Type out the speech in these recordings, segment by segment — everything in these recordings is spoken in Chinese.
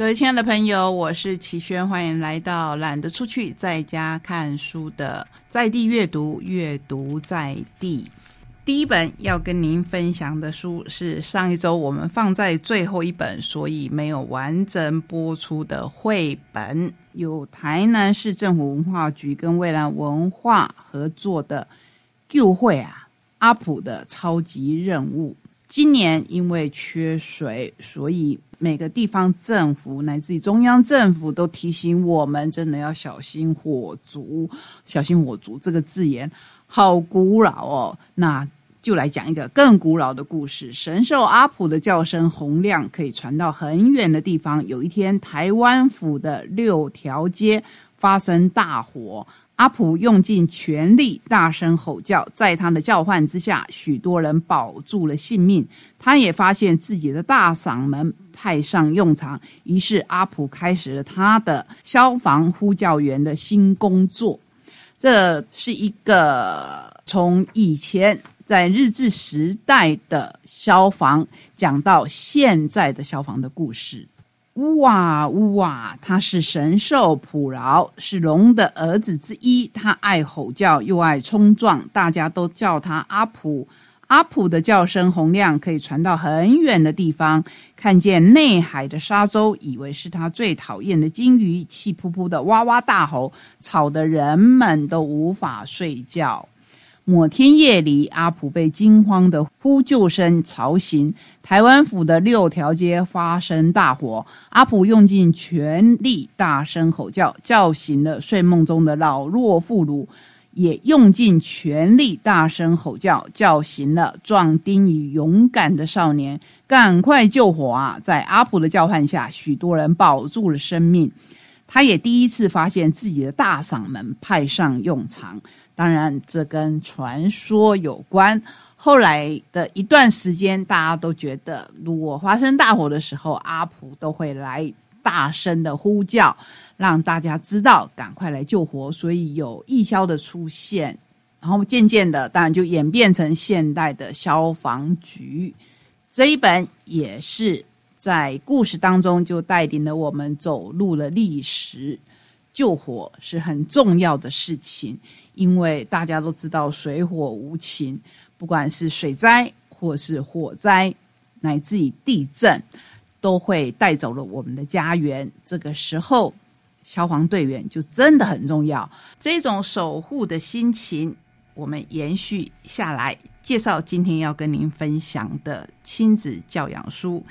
各位亲爱的朋友，我是齐轩，欢迎来到懒得出去在家看书的在地阅读，阅读在地。第一本要跟您分享的书是上一周我们放在最后一本，所以没有完整播出的绘本，由台南市政府文化局跟未来文化合作的旧会啊阿普的超级任务。今年因为缺水，所以每个地方政府乃至于中央政府都提醒我们，真的要小心火烛。小心火烛这个字眼好古老哦，那就来讲一个更古老的故事。神兽阿普的叫声洪亮，可以传到很远的地方。有一天，台湾府的六条街发生大火。阿普用尽全力，大声吼叫，在他的叫唤之下，许多人保住了性命。他也发现自己的大嗓门派上用场，于是阿普开始了他的消防呼叫员的新工作。这是一个从以前在日治时代的消防讲到现在的消防的故事。呜哇呜哇，他是神兽普饶，是龙的儿子之一。他爱吼叫，又爱冲撞，大家都叫他阿普。阿普的叫声洪亮，可以传到很远的地方。看见内海的沙洲，以为是他最讨厌的鲸鱼，气扑扑的哇哇大吼，吵得人们都无法睡觉。某天夜里，阿普被惊慌的呼救声吵醒。台湾府的六条街发生大火，阿普用尽全力大声吼叫，叫醒了睡梦中的老弱妇孺，也用尽全力大声吼叫，叫醒了壮丁与勇敢的少年。赶快救火啊！在阿普的叫唤下，许多人保住了生命。他也第一次发现自己的大嗓门派上用场。当然，这跟传说有关。后来的一段时间，大家都觉得，如果发生大火的时候，阿普都会来大声的呼叫，让大家知道赶快来救火。所以有义消的出现，然后渐渐的，当然就演变成现代的消防局。这一本也是在故事当中就带领了我们走入了历史。救火是很重要的事情。因为大家都知道水火无情，不管是水灾或是火灾，乃至于地震，都会带走了我们的家园。这个时候，消防队员就真的很重要。这种守护的心情，我们延续下来，介绍今天要跟您分享的亲子教养书。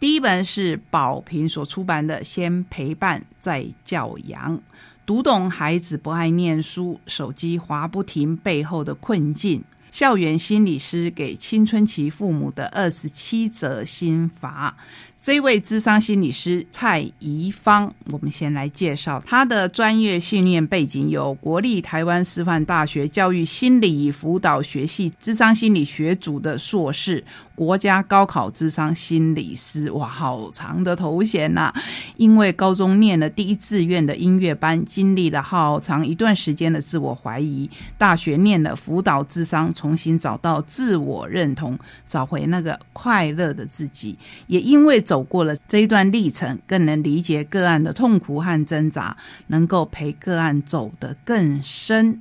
第一本是宝平所出版的《先陪伴再教养》。读懂孩子不爱念书、手机滑不停背后的困境。校园心理师给青春期父母的二十七则心法。这位智商心理师蔡怡芳，我们先来介绍他的专业训练背景：有国立台湾师范大学教育心理辅导学系智商心理学组的硕士，国家高考智商心理师。哇，好长的头衔呐！因为高中念了第一志愿的音乐班，经历了好长一段时间的自我怀疑；大学念了辅导智商，重新找到自我认同，找回那个快乐的自己。也因为走过了这一段历程，更能理解个案的痛苦和挣扎，能够陪个案走得更深。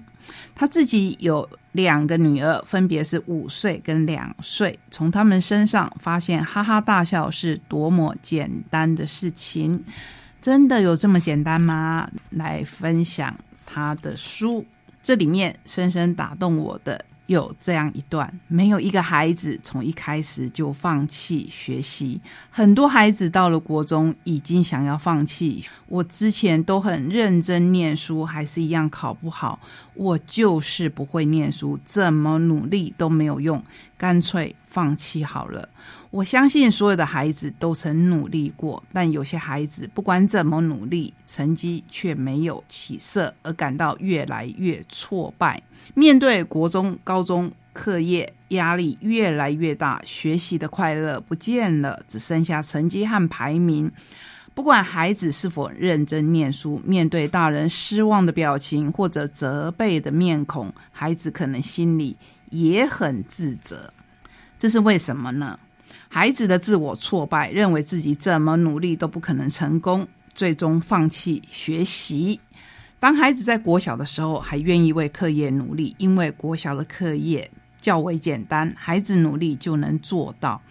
他自己有两个女儿，分别是五岁跟两岁，从他们身上发现哈哈大笑是多么简单的事情。真的有这么简单吗？来分享他的书，这里面深深打动我的。有这样一段：没有一个孩子从一开始就放弃学习。很多孩子到了国中已经想要放弃。我之前都很认真念书，还是一样考不好。我就是不会念书，怎么努力都没有用，干脆放弃好了。我相信所有的孩子都曾努力过，但有些孩子不管怎么努力，成绩却没有起色，而感到越来越挫败。面对国中、高中课业压力越来越大，学习的快乐不见了，只剩下成绩和排名。不管孩子是否认真念书，面对大人失望的表情或者责备的面孔，孩子可能心里也很自责。这是为什么呢？孩子的自我挫败，认为自己怎么努力都不可能成功，最终放弃学习。当孩子在国小的时候，还愿意为课业努力，因为国小的课业较为简单，孩子努力就能做到。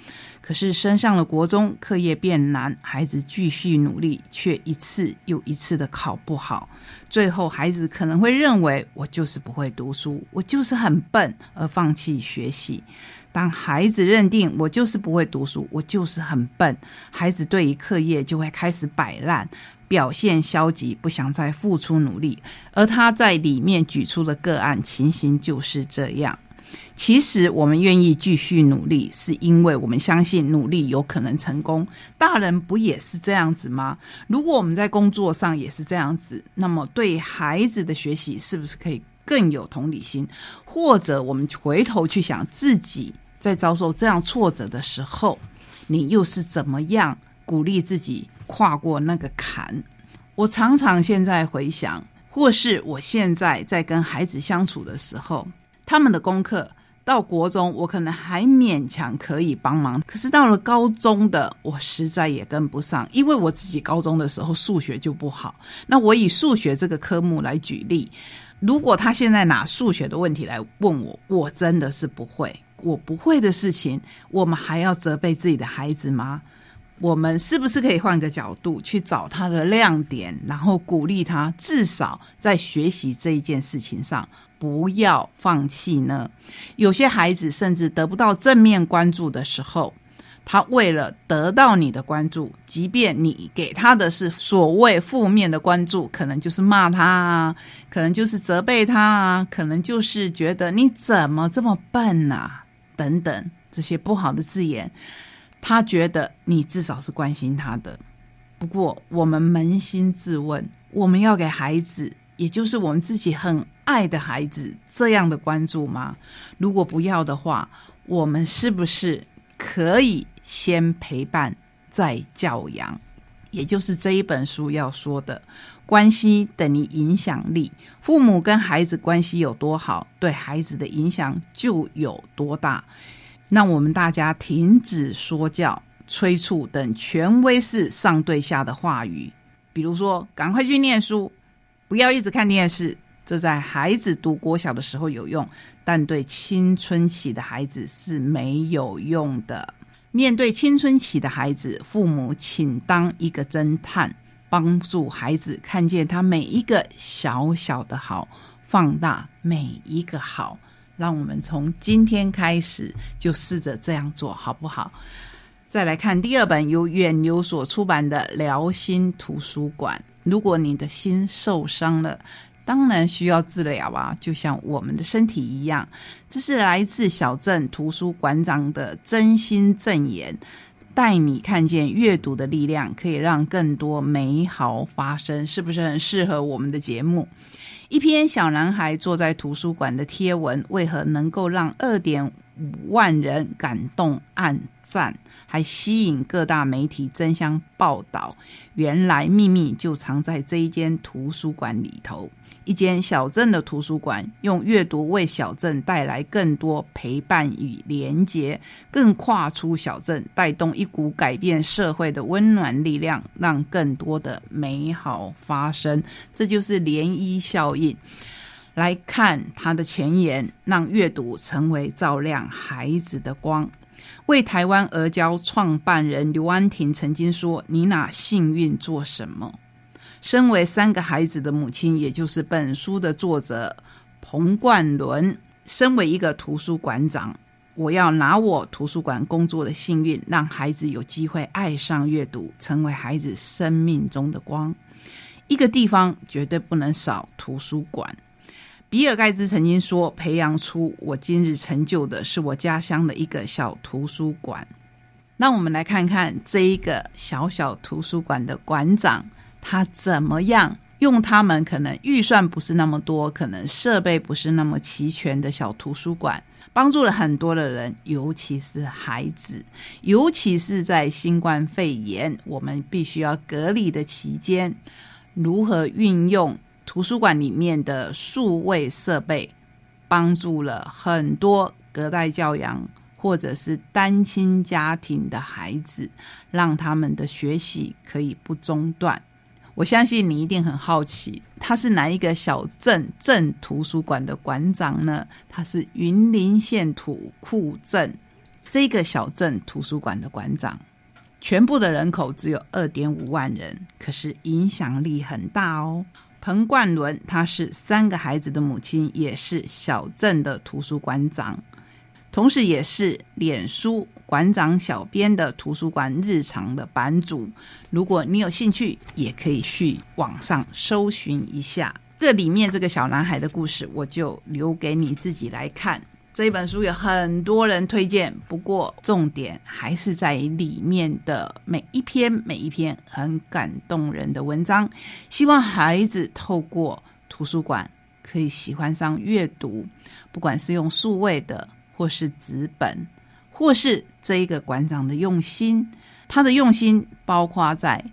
可是升上了国中，课业变难，孩子继续努力，却一次又一次的考不好。最后，孩子可能会认为我就是不会读书，我就是很笨，而放弃学习。当孩子认定我就是不会读书，我就是很笨，孩子对于课业就会开始摆烂。表现消极，不想再付出努力，而他在里面举出的个案情形就是这样。其实我们愿意继续努力，是因为我们相信努力有可能成功。大人不也是这样子吗？如果我们在工作上也是这样子，那么对孩子的学习是不是可以更有同理心？或者我们回头去想自己在遭受这样挫折的时候，你又是怎么样鼓励自己？跨过那个坎，我常常现在回想，或是我现在在跟孩子相处的时候，他们的功课到国中，我可能还勉强可以帮忙，可是到了高中的，我实在也跟不上，因为我自己高中的时候数学就不好。那我以数学这个科目来举例，如果他现在拿数学的问题来问我，我真的是不会。我不会的事情，我们还要责备自己的孩子吗？我们是不是可以换个角度去找他的亮点，然后鼓励他，至少在学习这一件事情上不要放弃呢？有些孩子甚至得不到正面关注的时候，他为了得到你的关注，即便你给他的是所谓负面的关注，可能就是骂他啊，可能就是责备他啊，可能就是觉得你怎么这么笨啊，等等这些不好的字眼。他觉得你至少是关心他的，不过我们扪心自问，我们要给孩子，也就是我们自己很爱的孩子这样的关注吗？如果不要的话，我们是不是可以先陪伴再教养？也就是这一本书要说的，关系等于影响力。父母跟孩子关系有多好，对孩子的影响就有多大。让我们大家停止说教、催促等权威式上对下的话语，比如说“赶快去念书，不要一直看电视”，这在孩子读国小的时候有用，但对青春期的孩子是没有用的。面对青春期的孩子，父母请当一个侦探，帮助孩子看见他每一个小小的好，放大每一个好。让我们从今天开始就试着这样做好不好？再来看第二本由远流所出版的《疗心图书馆》。如果你的心受伤了，当然需要治疗啊，就像我们的身体一样。这是来自小镇图书馆长的真心赠言，带你看见阅读的力量可以让更多美好发生，是不是很适合我们的节目？一篇小男孩坐在图书馆的贴文，为何能够让二点五万人感动暗赞，还吸引各大媒体争相报道？原来秘密就藏在这一间图书馆里头。一间小镇的图书馆，用阅读为小镇带来更多陪伴与连结，更跨出小镇，带动一股改变社会的温暖力量，让更多的美好发生。这就是涟漪效应。来看他的前言，让阅读成为照亮孩子的光。为台湾而教创办人刘安婷曾经说：“你哪幸运做什么？”身为三个孩子的母亲，也就是本书的作者彭冠伦，身为一个图书馆长，我要拿我图书馆工作的幸运，让孩子有机会爱上阅读，成为孩子生命中的光。一个地方绝对不能少图书馆。比尔盖茨曾经说：“培养出我今日成就的，是我家乡的一个小图书馆。”那我们来看看这一个小小图书馆的馆长。他怎么样用他们可能预算不是那么多，可能设备不是那么齐全的小图书馆，帮助了很多的人，尤其是孩子，尤其是在新冠肺炎我们必须要隔离的期间，如何运用图书馆里面的数位设备，帮助了很多隔代教养或者是单亲家庭的孩子，让他们的学习可以不中断。我相信你一定很好奇，他是哪一个小镇镇图书馆的馆长呢？他是云林县土库镇这个小镇图书馆的馆长。全部的人口只有二点五万人，可是影响力很大哦。彭冠伦，他是三个孩子的母亲，也是小镇的图书馆长。同时，也是脸书馆长小编的图书馆日常的版主。如果你有兴趣，也可以去网上搜寻一下这里面这个小男孩的故事，我就留给你自己来看。这一本书有很多人推荐，不过重点还是在里面的每一篇每一篇很感动人的文章。希望孩子透过图书馆可以喜欢上阅读，不管是用数位的。或是纸本，或是这一个馆长的用心，他的用心包括在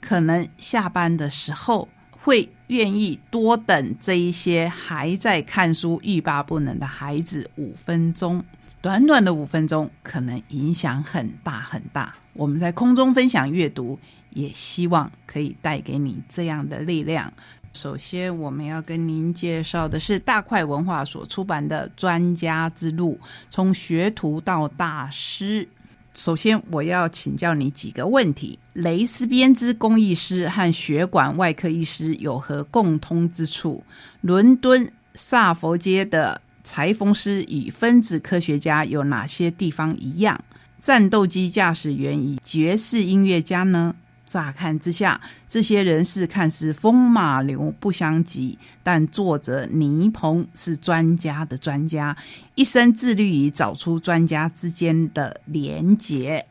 可能下班的时候会愿意多等这一些还在看书欲罢不能的孩子五分钟，短短的五分钟可能影响很大很大。我们在空中分享阅读，也希望可以带给你这样的力量。首先，我们要跟您介绍的是大块文化所出版的《专家之路：从学徒到大师》。首先，我要请教你几个问题：蕾丝编织工艺师和血管外科医师有何共通之处？伦敦萨佛街的裁缝师与分子科学家有哪些地方一样？战斗机驾驶员与爵士音乐家呢？乍看之下，这些人士看似风马牛不相及，但作者倪鹏是专家的专家，一生致力于找出专家之间的连结。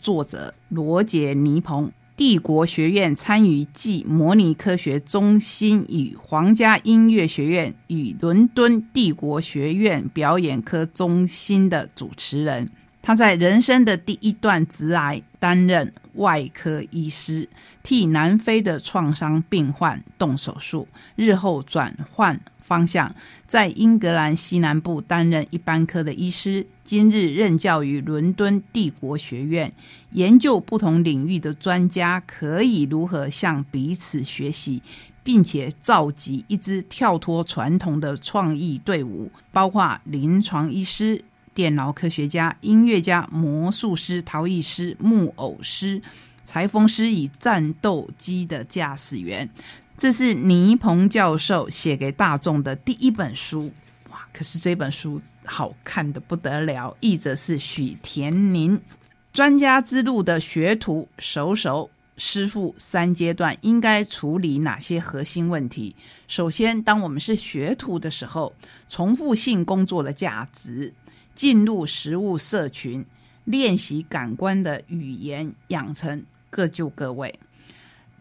作者罗杰·倪鹏，帝国学院参与暨模拟科学中心与皇家音乐学院与伦敦帝国学院表演科中心的主持人。他在人生的第一段直癌担任外科医师，替南非的创伤病患动手术，日后转换方向，在英格兰西南部担任一般科的医师。今日任教于伦敦帝国学院，研究不同领域的专家可以如何向彼此学习，并且召集一支跳脱传统的创意队伍，包括临床医师。电脑科学家、音乐家、魔术师、陶艺师、木偶师、裁缝师与战斗机的驾驶员，这是倪鹏教授写给大众的第一本书。哇！可是这本书好看的不得了。译者是许田宁。专家之路的学徒、手手、师傅三阶段应该处理哪些核心问题？首先，当我们是学徒的时候，重复性工作的价值。进入食物社群，练习感官的语言，养成各就各位。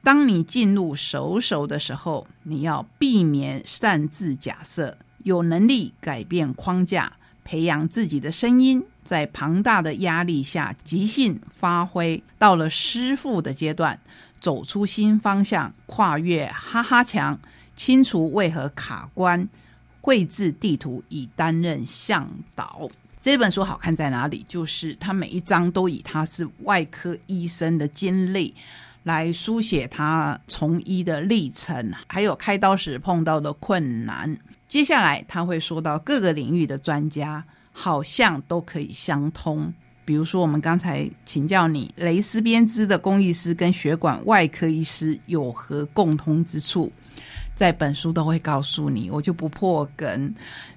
当你进入熟手的时候，你要避免擅自假设，有能力改变框架，培养自己的声音，在庞大的压力下即兴发挥。到了师傅的阶段，走出新方向，跨越哈哈墙，清除为何卡关。绘制地图以担任向导。这本书好看在哪里？就是他每一章都以他是外科医生的经历来书写他从医的历程，还有开刀时碰到的困难。接下来他会说到各个领域的专家，好像都可以相通。比如说，我们刚才请教你，蕾丝编织的工艺师跟血管外科医师有何共通之处？在本书都会告诉你，我就不破梗，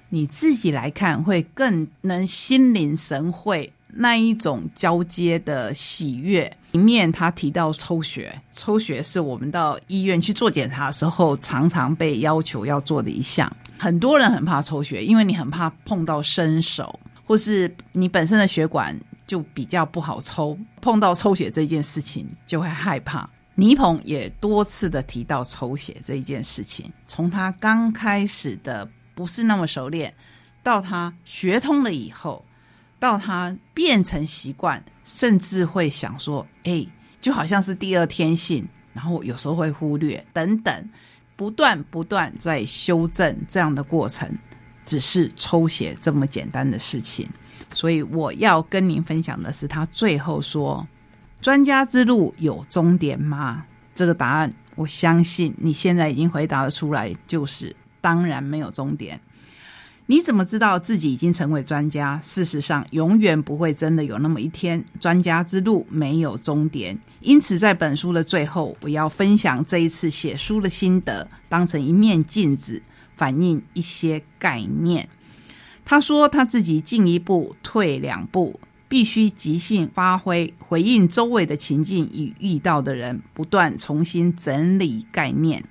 你自己来看会更能心领神会那一种交接的喜悦。里面他提到抽血，抽血是我们到医院去做检查的时候常常被要求要做的一项。很多人很怕抽血，因为你很怕碰到生手，或是你本身的血管就比较不好抽，碰到抽血这件事情就会害怕。倪鹏也多次的提到抽血这一件事情，从他刚开始的不是那么熟练，到他学通了以后，到他变成习惯，甚至会想说：“哎，就好像是第二天性。”然后有时候会忽略等等，不断不断在修正这样的过程，只是抽血这么简单的事情。所以我要跟您分享的是，他最后说：“专家之路有终点吗？”这个答案，我相信你现在已经回答了出来，就是当然没有终点。你怎么知道自己已经成为专家？事实上，永远不会真的有那么一天。专家之路没有终点，因此在本书的最后，我要分享这一次写书的心得，当成一面镜子，反映一些概念。他说他自己进一步退两步，必须即兴发挥，回应周围的情境与遇到的人，不断重新整理概念。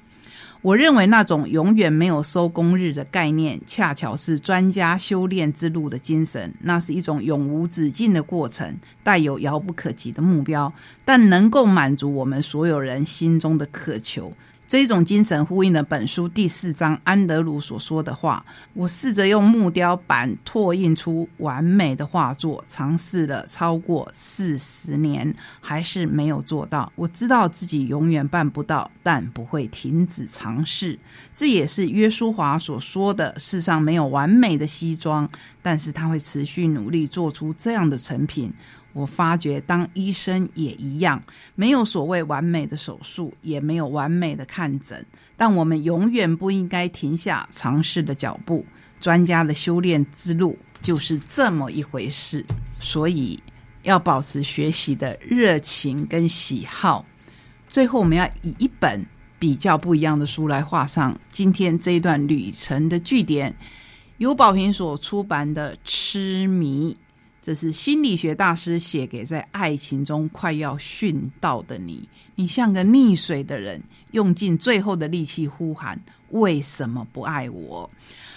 我认为那种永远没有收工日的概念，恰巧是专家修炼之路的精神。那是一种永无止境的过程，带有遥不可及的目标，但能够满足我们所有人心中的渴求。这种精神呼应了本书第四章安德鲁所说的话。我试着用木雕板拓印出完美的画作，尝试了超过四十年，还是没有做到。我知道自己永远办不到，但不会停止尝试。这也是约书华所说的：世上没有完美的西装，但是他会持续努力做出这样的成品。我发觉，当医生也一样，没有所谓完美的手术，也没有完美的看诊，但我们永远不应该停下尝试的脚步。专家的修炼之路就是这么一回事，所以要保持学习的热情跟喜好。最后，我们要以一本比较不一样的书来画上今天这一段旅程的句点，由宝平所出版的《痴迷》。这是心理学大师写给在爱情中快要殉道的你。你像个溺水的人，用尽最后的力气呼喊：“为什么不爱我？”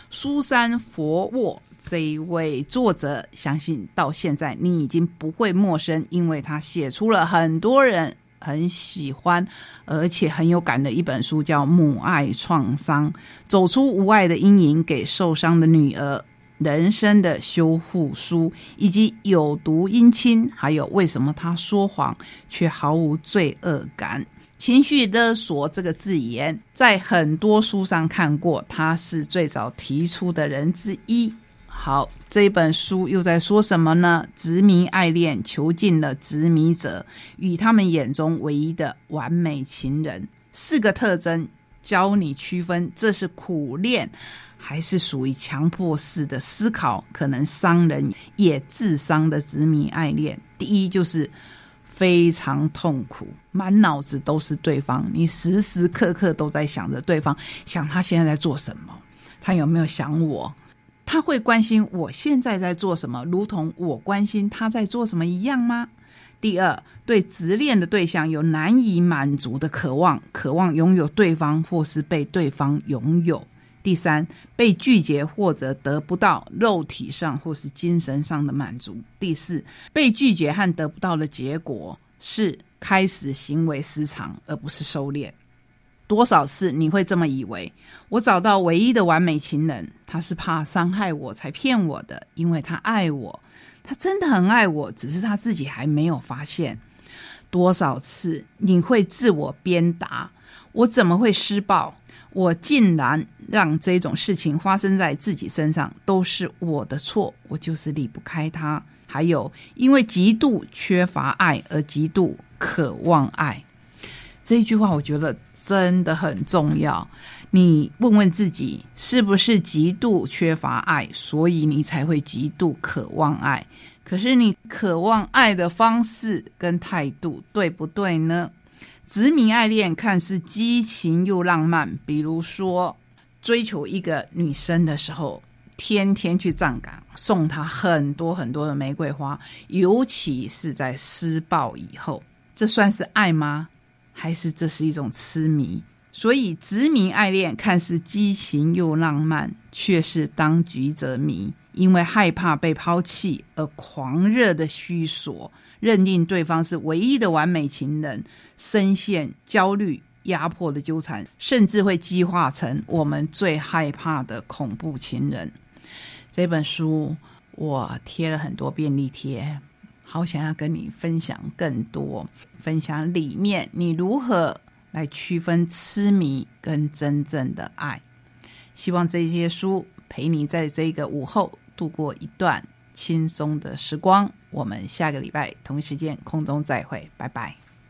苏珊·佛沃这一位作者，相信到现在你已经不会陌生，因为他写出了很多人很喜欢而且很有感的一本书，叫《母爱创伤：走出无爱的阴影给受伤的女儿》。人生的修复书，以及有毒姻亲，还有为什么他说谎却毫无罪恶感？情绪勒索这个字眼，在很多书上看过，他是最早提出的人之一。好，这本书又在说什么呢？执迷爱恋，囚禁了执迷者与他们眼中唯一的完美情人。四个特征教你区分，这是苦恋。还是属于强迫式的思考，可能伤人也自伤的执迷爱恋。第一就是非常痛苦，满脑子都是对方，你时时刻刻都在想着对方，想他现在在做什么，他有没有想我，他会关心我现在在做什么，如同我关心他在做什么一样吗？第二，对执恋的对象有难以满足的渴望，渴望拥有对方或是被对方拥有。第三，被拒绝或者得不到肉体上或是精神上的满足。第四，被拒绝和得不到的结果是开始行为失常，而不是收敛。多少次你会这么以为？我找到唯一的完美情人，他是怕伤害我才骗我的，因为他爱我，他真的很爱我，只是他自己还没有发现。多少次你会自我鞭打？我怎么会施暴？我竟然让这种事情发生在自己身上，都是我的错，我就是离不开他。还有，因为极度缺乏爱而极度渴望爱，这一句话我觉得真的很重要。你问问自己，是不是极度缺乏爱，所以你才会极度渴望爱？可是你渴望爱的方式跟态度对不对呢？执迷爱恋看似激情又浪漫，比如说追求一个女生的时候，天天去站岗，送她很多很多的玫瑰花，尤其是在施暴以后，这算是爱吗？还是这是一种痴迷？所以执迷爱恋看似激情又浪漫，却是当局者迷。因为害怕被抛弃而狂热的虚索，认定对方是唯一的完美情人，深陷焦虑、压迫的纠缠，甚至会激化成我们最害怕的恐怖情人。这本书我贴了很多便利贴，好想要跟你分享更多，分享里面你如何来区分痴迷跟真正的爱。希望这些书陪你在这个午后。度过一段轻松的时光。我们下个礼拜同一时间空中再会，拜拜。